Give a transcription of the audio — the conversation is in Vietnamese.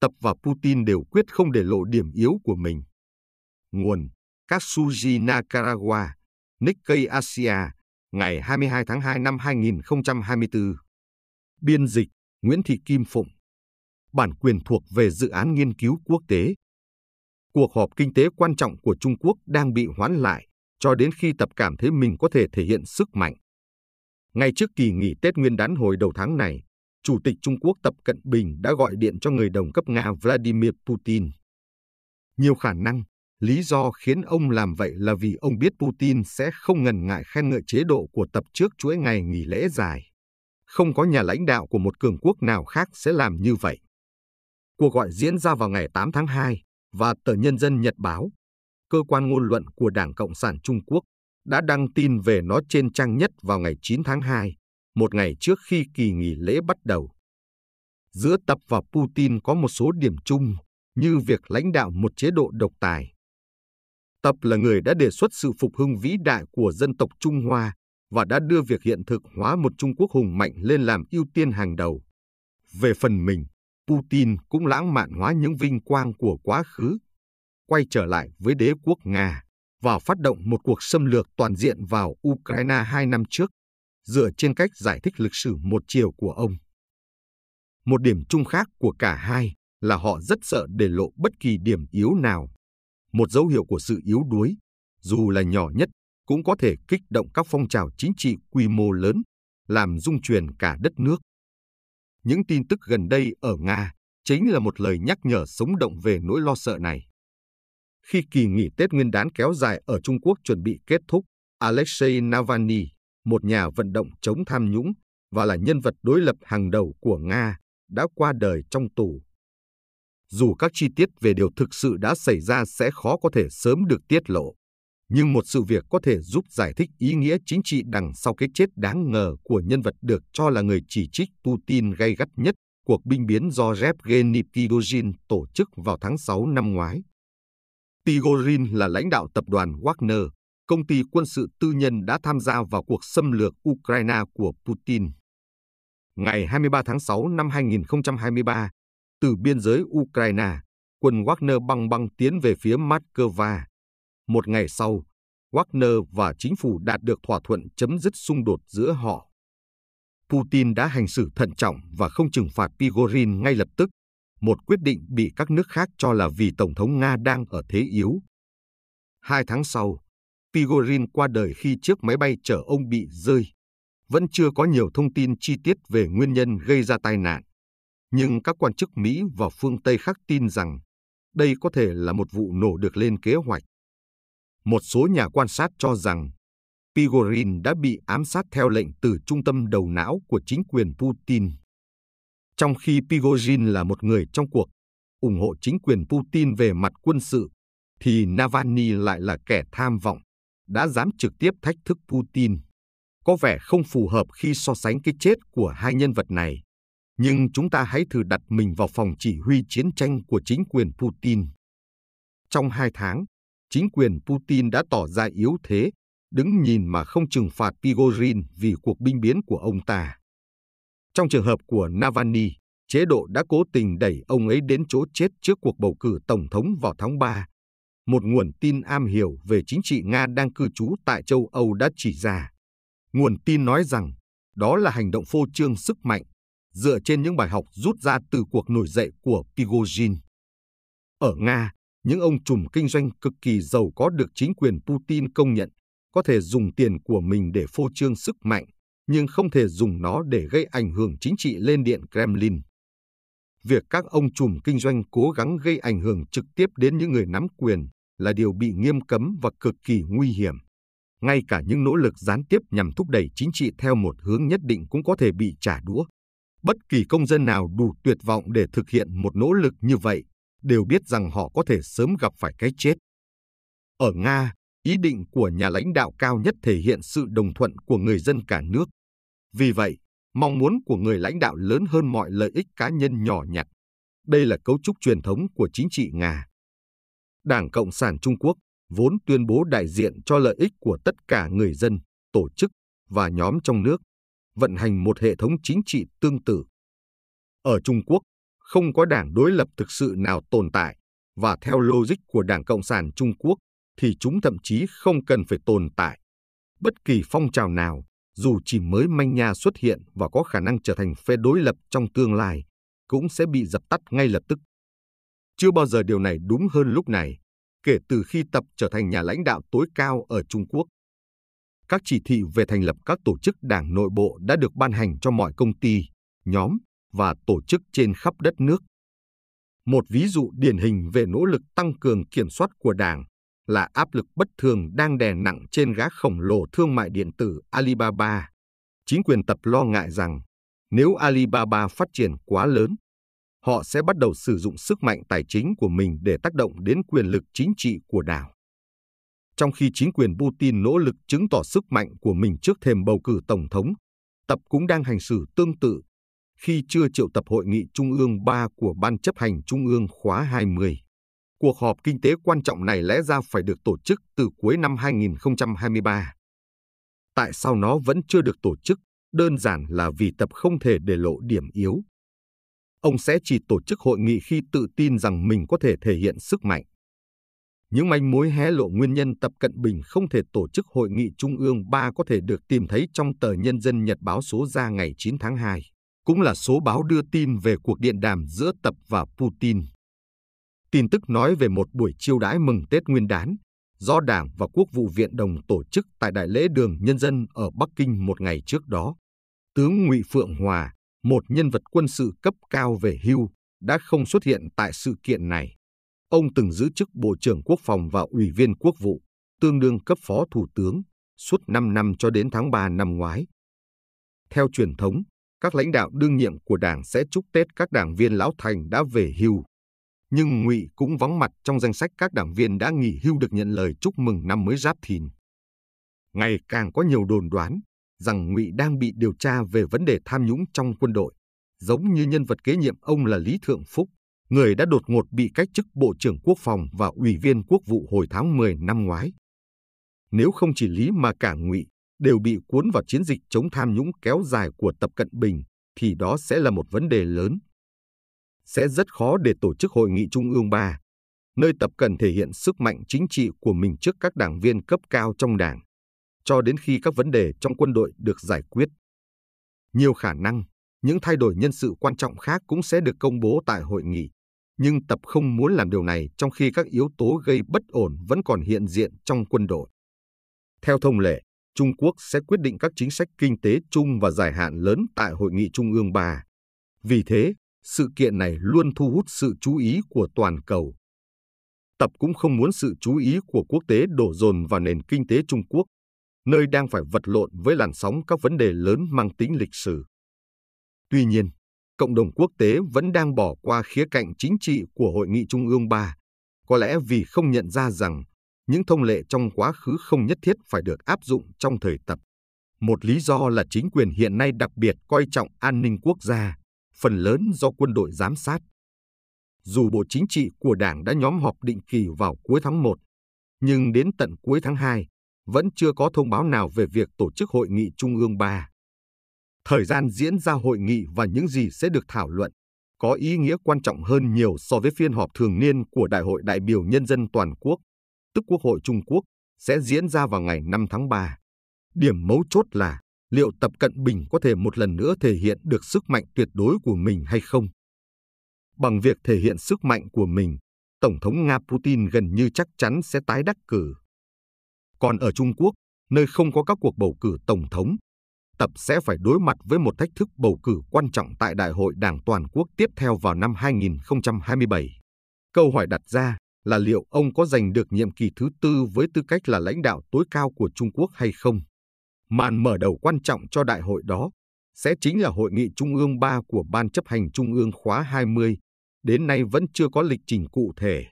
Tập và Putin đều quyết không để lộ điểm yếu của mình. Nguồn Katsuji Nakarawa, Nikkei Asia, ngày 22 tháng 2 năm 2024. Biên dịch Nguyễn Thị Kim Phụng. Bản quyền thuộc về dự án nghiên cứu quốc tế. Cuộc họp kinh tế quan trọng của Trung Quốc đang bị hoãn lại cho đến khi Tập cảm thấy mình có thể thể hiện sức mạnh. Ngay trước kỳ nghỉ Tết Nguyên đán hồi đầu tháng này, Chủ tịch Trung Quốc Tập Cận Bình đã gọi điện cho người đồng cấp Nga Vladimir Putin. Nhiều khả năng, lý do khiến ông làm vậy là vì ông biết Putin sẽ không ngần ngại khen ngợi chế độ của Tập trước chuỗi ngày nghỉ lễ dài. Không có nhà lãnh đạo của một cường quốc nào khác sẽ làm như vậy. Cuộc gọi diễn ra vào ngày 8 tháng 2 và tờ Nhân dân Nhật Báo, cơ quan ngôn luận của Đảng Cộng sản Trung Quốc, đã đăng tin về nó trên trang nhất vào ngày 9 tháng 2, một ngày trước khi kỳ nghỉ lễ bắt đầu. Giữa Tập và Putin có một số điểm chung như việc lãnh đạo một chế độ độc tài. Tập là người đã đề xuất sự phục hưng vĩ đại của dân tộc Trung Hoa và đã đưa việc hiện thực hóa một Trung Quốc hùng mạnh lên làm ưu tiên hàng đầu. Về phần mình, Putin cũng lãng mạn hóa những vinh quang của quá khứ, quay trở lại với đế quốc Nga và phát động một cuộc xâm lược toàn diện vào Ukraine hai năm trước, dựa trên cách giải thích lịch sử một chiều của ông. Một điểm chung khác của cả hai là họ rất sợ để lộ bất kỳ điểm yếu nào. Một dấu hiệu của sự yếu đuối, dù là nhỏ nhất, cũng có thể kích động các phong trào chính trị quy mô lớn, làm rung chuyển cả đất nước. Những tin tức gần đây ở Nga chính là một lời nhắc nhở sống động về nỗi lo sợ này. Khi kỳ nghỉ Tết Nguyên đán kéo dài ở Trung Quốc chuẩn bị kết thúc, Alexei Navalny, một nhà vận động chống tham nhũng và là nhân vật đối lập hàng đầu của Nga, đã qua đời trong tù. Dù các chi tiết về điều thực sự đã xảy ra sẽ khó có thể sớm được tiết lộ, nhưng một sự việc có thể giúp giải thích ý nghĩa chính trị đằng sau cái chết đáng ngờ của nhân vật được cho là người chỉ trích Putin gay gắt nhất cuộc binh biến do Yevgeny Prigozhin tổ chức vào tháng 6 năm ngoái. Prigozhin là lãnh đạo tập đoàn Wagner, công ty quân sự tư nhân đã tham gia vào cuộc xâm lược Ukraine của Putin. Ngày 23 tháng 6 năm 2023, từ biên giới Ukraine, quân Wagner băng băng tiến về phía Moscow. Một ngày sau, Wagner và chính phủ đạt được thỏa thuận chấm dứt xung đột giữa họ. Putin đã hành xử thận trọng và không trừng phạt Pigorin ngay lập tức, một quyết định bị các nước khác cho là vì Tổng thống Nga đang ở thế yếu. Hai tháng sau, Pigorin qua đời khi chiếc máy bay chở ông bị rơi. Vẫn chưa có nhiều thông tin chi tiết về nguyên nhân gây ra tai nạn. Nhưng các quan chức Mỹ và phương Tây khác tin rằng đây có thể là một vụ nổ được lên kế hoạch. Một số nhà quan sát cho rằng Pigorin đã bị ám sát theo lệnh từ trung tâm đầu não của chính quyền Putin. Trong khi Pigorin là một người trong cuộc, ủng hộ chính quyền Putin về mặt quân sự, thì Navalny lại là kẻ tham vọng, đã dám trực tiếp thách thức Putin. Có vẻ không phù hợp khi so sánh cái chết của hai nhân vật này. Nhưng chúng ta hãy thử đặt mình vào phòng chỉ huy chiến tranh của chính quyền Putin. Trong hai tháng, chính quyền Putin đã tỏ ra yếu thế, đứng nhìn mà không trừng phạt Pigorin vì cuộc binh biến của ông ta. Trong trường hợp của Navalny, chế độ đã cố tình đẩy ông ấy đến chỗ chết trước cuộc bầu cử tổng thống vào tháng 3. Một nguồn tin am hiểu về chính trị Nga đang cư trú tại châu Âu đã chỉ ra. Nguồn tin nói rằng đó là hành động phô trương sức mạnh, dựa trên những bài học rút ra từ cuộc nổi dậy của Prigozhin. Ở Nga, những ông trùm kinh doanh cực kỳ giàu có được chính quyền Putin công nhận có thể dùng tiền của mình để phô trương sức mạnh, nhưng không thể dùng nó để gây ảnh hưởng chính trị lên điện Kremlin. Việc các ông trùm kinh doanh cố gắng gây ảnh hưởng trực tiếp đến những người nắm quyền là điều bị nghiêm cấm và cực kỳ nguy hiểm. Ngay cả những nỗ lực gián tiếp nhằm thúc đẩy chính trị theo một hướng nhất định cũng có thể bị trả đũa. Bất kỳ công dân nào đủ tuyệt vọng để thực hiện một nỗ lực như vậy đều biết rằng họ có thể sớm gặp phải cái chết. Ở Nga, ý định của nhà lãnh đạo cao nhất thể hiện sự đồng thuận của người dân cả nước. Vì vậy, mong muốn của người lãnh đạo lớn hơn mọi lợi ích cá nhân nhỏ nhặt. Đây là cấu trúc truyền thống của chính trị Nga. Đảng Cộng sản Trung Quốc vốn tuyên bố đại diện cho lợi ích của tất cả người dân, tổ chức và nhóm trong nước, vận hành một hệ thống chính trị tương tự. Ở Trung Quốc, không có đảng đối lập thực sự nào tồn tại, và theo logic của Đảng Cộng sản Trung Quốc thì chúng thậm chí không cần phải tồn tại. Bất kỳ phong trào nào, dù chỉ mới manh nha xuất hiện và có khả năng trở thành phe đối lập trong tương lai, cũng sẽ bị dập tắt ngay lập tức. Chưa bao giờ điều này đúng hơn lúc này, kể từ khi Tập trở thành nhà lãnh đạo tối cao ở Trung Quốc. Các chỉ thị về thành lập các tổ chức đảng nội bộ đã được ban hành cho mọi công ty, nhóm và tổ chức trên khắp đất nước. Một ví dụ điển hình về nỗ lực tăng cường kiểm soát của Đảng là áp lực bất thường đang đè nặng trên gã khổng lồ thương mại điện tử Alibaba. Chính quyền tập lo ngại rằng nếu Alibaba phát triển quá lớn, họ sẽ bắt đầu sử dụng sức mạnh tài chính của mình để tác động đến quyền lực chính trị của đảo. Trong khi chính quyền Putin nỗ lực chứng tỏ sức mạnh của mình trước thềm bầu cử tổng thống, Tập cũng đang hành xử tương tự khi chưa triệu tập hội nghị Trung ương 3 của Ban chấp hành Trung ương khóa 20. Cuộc họp kinh tế quan trọng này lẽ ra phải được tổ chức từ cuối năm 2023. Tại sao nó vẫn chưa được tổ chức? Đơn giản là vì tập không thể để lộ điểm yếu. Ông sẽ chỉ tổ chức hội nghị khi tự tin rằng mình có thể thể hiện sức mạnh. Những manh mối hé lộ nguyên nhân Tập Cận Bình không thể tổ chức hội nghị Trung ương 3 có thể được tìm thấy trong tờ Nhân dân Nhật báo số ra ngày 9 tháng 2, cũng là số báo đưa tin về cuộc điện đàm giữa Tập và Putin. Tin tức nói về một buổi chiêu đãi mừng Tết Nguyên đán do Đảng và Quốc vụ Viện Đồng tổ chức tại Đại lễ Đường Nhân dân ở Bắc Kinh một ngày trước đó. Tướng Ngụy Phượng Hòa, một nhân vật quân sự cấp cao về hưu, đã không xuất hiện tại sự kiện này. Ông từng giữ chức Bộ trưởng Quốc phòng và Ủy viên Quốc vụ, tương đương cấp phó thủ tướng, suốt 5 năm cho đến tháng 3 năm ngoái. Theo truyền thống, các lãnh đạo đương nhiệm của Đảng sẽ chúc Tết các đảng viên lão thành đã về hưu nhưng Ngụy cũng vắng mặt trong danh sách các đảng viên đã nghỉ hưu được nhận lời chúc mừng năm mới Giáp Thìn. Ngày càng có nhiều đồn đoán rằng Ngụy đang bị điều tra về vấn đề tham nhũng trong quân đội, giống như nhân vật kế nhiệm ông là Lý Thượng Phúc, người đã đột ngột bị cách chức Bộ trưởng Quốc phòng và Ủy viên Quốc vụ hồi tháng 10 năm ngoái. Nếu không chỉ Lý mà cả Ngụy đều bị cuốn vào chiến dịch chống tham nhũng kéo dài của Tập Cận Bình, thì đó sẽ là một vấn đề lớn sẽ rất khó để tổ chức hội nghị trung ương 3, nơi tập cần thể hiện sức mạnh chính trị của mình trước các đảng viên cấp cao trong đảng, cho đến khi các vấn đề trong quân đội được giải quyết. Nhiều khả năng, những thay đổi nhân sự quan trọng khác cũng sẽ được công bố tại hội nghị, nhưng tập không muốn làm điều này trong khi các yếu tố gây bất ổn vẫn còn hiện diện trong quân đội. Theo thông lệ, Trung Quốc sẽ quyết định các chính sách kinh tế chung và dài hạn lớn tại Hội nghị Trung ương 3. Vì thế, sự kiện này luôn thu hút sự chú ý của toàn cầu. Tập cũng không muốn sự chú ý của quốc tế đổ dồn vào nền kinh tế Trung Quốc, nơi đang phải vật lộn với làn sóng các vấn đề lớn mang tính lịch sử. Tuy nhiên, cộng đồng quốc tế vẫn đang bỏ qua khía cạnh chính trị của Hội nghị Trung ương 3, có lẽ vì không nhận ra rằng những thông lệ trong quá khứ không nhất thiết phải được áp dụng trong thời tập. Một lý do là chính quyền hiện nay đặc biệt coi trọng an ninh quốc gia, phần lớn do quân đội giám sát. Dù Bộ Chính trị của Đảng đã nhóm họp định kỳ vào cuối tháng 1, nhưng đến tận cuối tháng 2 vẫn chưa có thông báo nào về việc tổ chức hội nghị Trung ương 3. Thời gian diễn ra hội nghị và những gì sẽ được thảo luận có ý nghĩa quan trọng hơn nhiều so với phiên họp thường niên của Đại hội đại biểu nhân dân toàn quốc, tức Quốc hội Trung Quốc, sẽ diễn ra vào ngày 5 tháng 3. Điểm mấu chốt là liệu Tập Cận Bình có thể một lần nữa thể hiện được sức mạnh tuyệt đối của mình hay không? Bằng việc thể hiện sức mạnh của mình, Tổng thống Nga Putin gần như chắc chắn sẽ tái đắc cử. Còn ở Trung Quốc, nơi không có các cuộc bầu cử tổng thống, Tập sẽ phải đối mặt với một thách thức bầu cử quan trọng tại Đại hội Đảng Toàn quốc tiếp theo vào năm 2027. Câu hỏi đặt ra là liệu ông có giành được nhiệm kỳ thứ tư với tư cách là lãnh đạo tối cao của Trung Quốc hay không? Màn mở đầu quan trọng cho đại hội đó sẽ chính là hội nghị Trung ương 3 của Ban chấp hành Trung ương khóa 20, đến nay vẫn chưa có lịch trình cụ thể.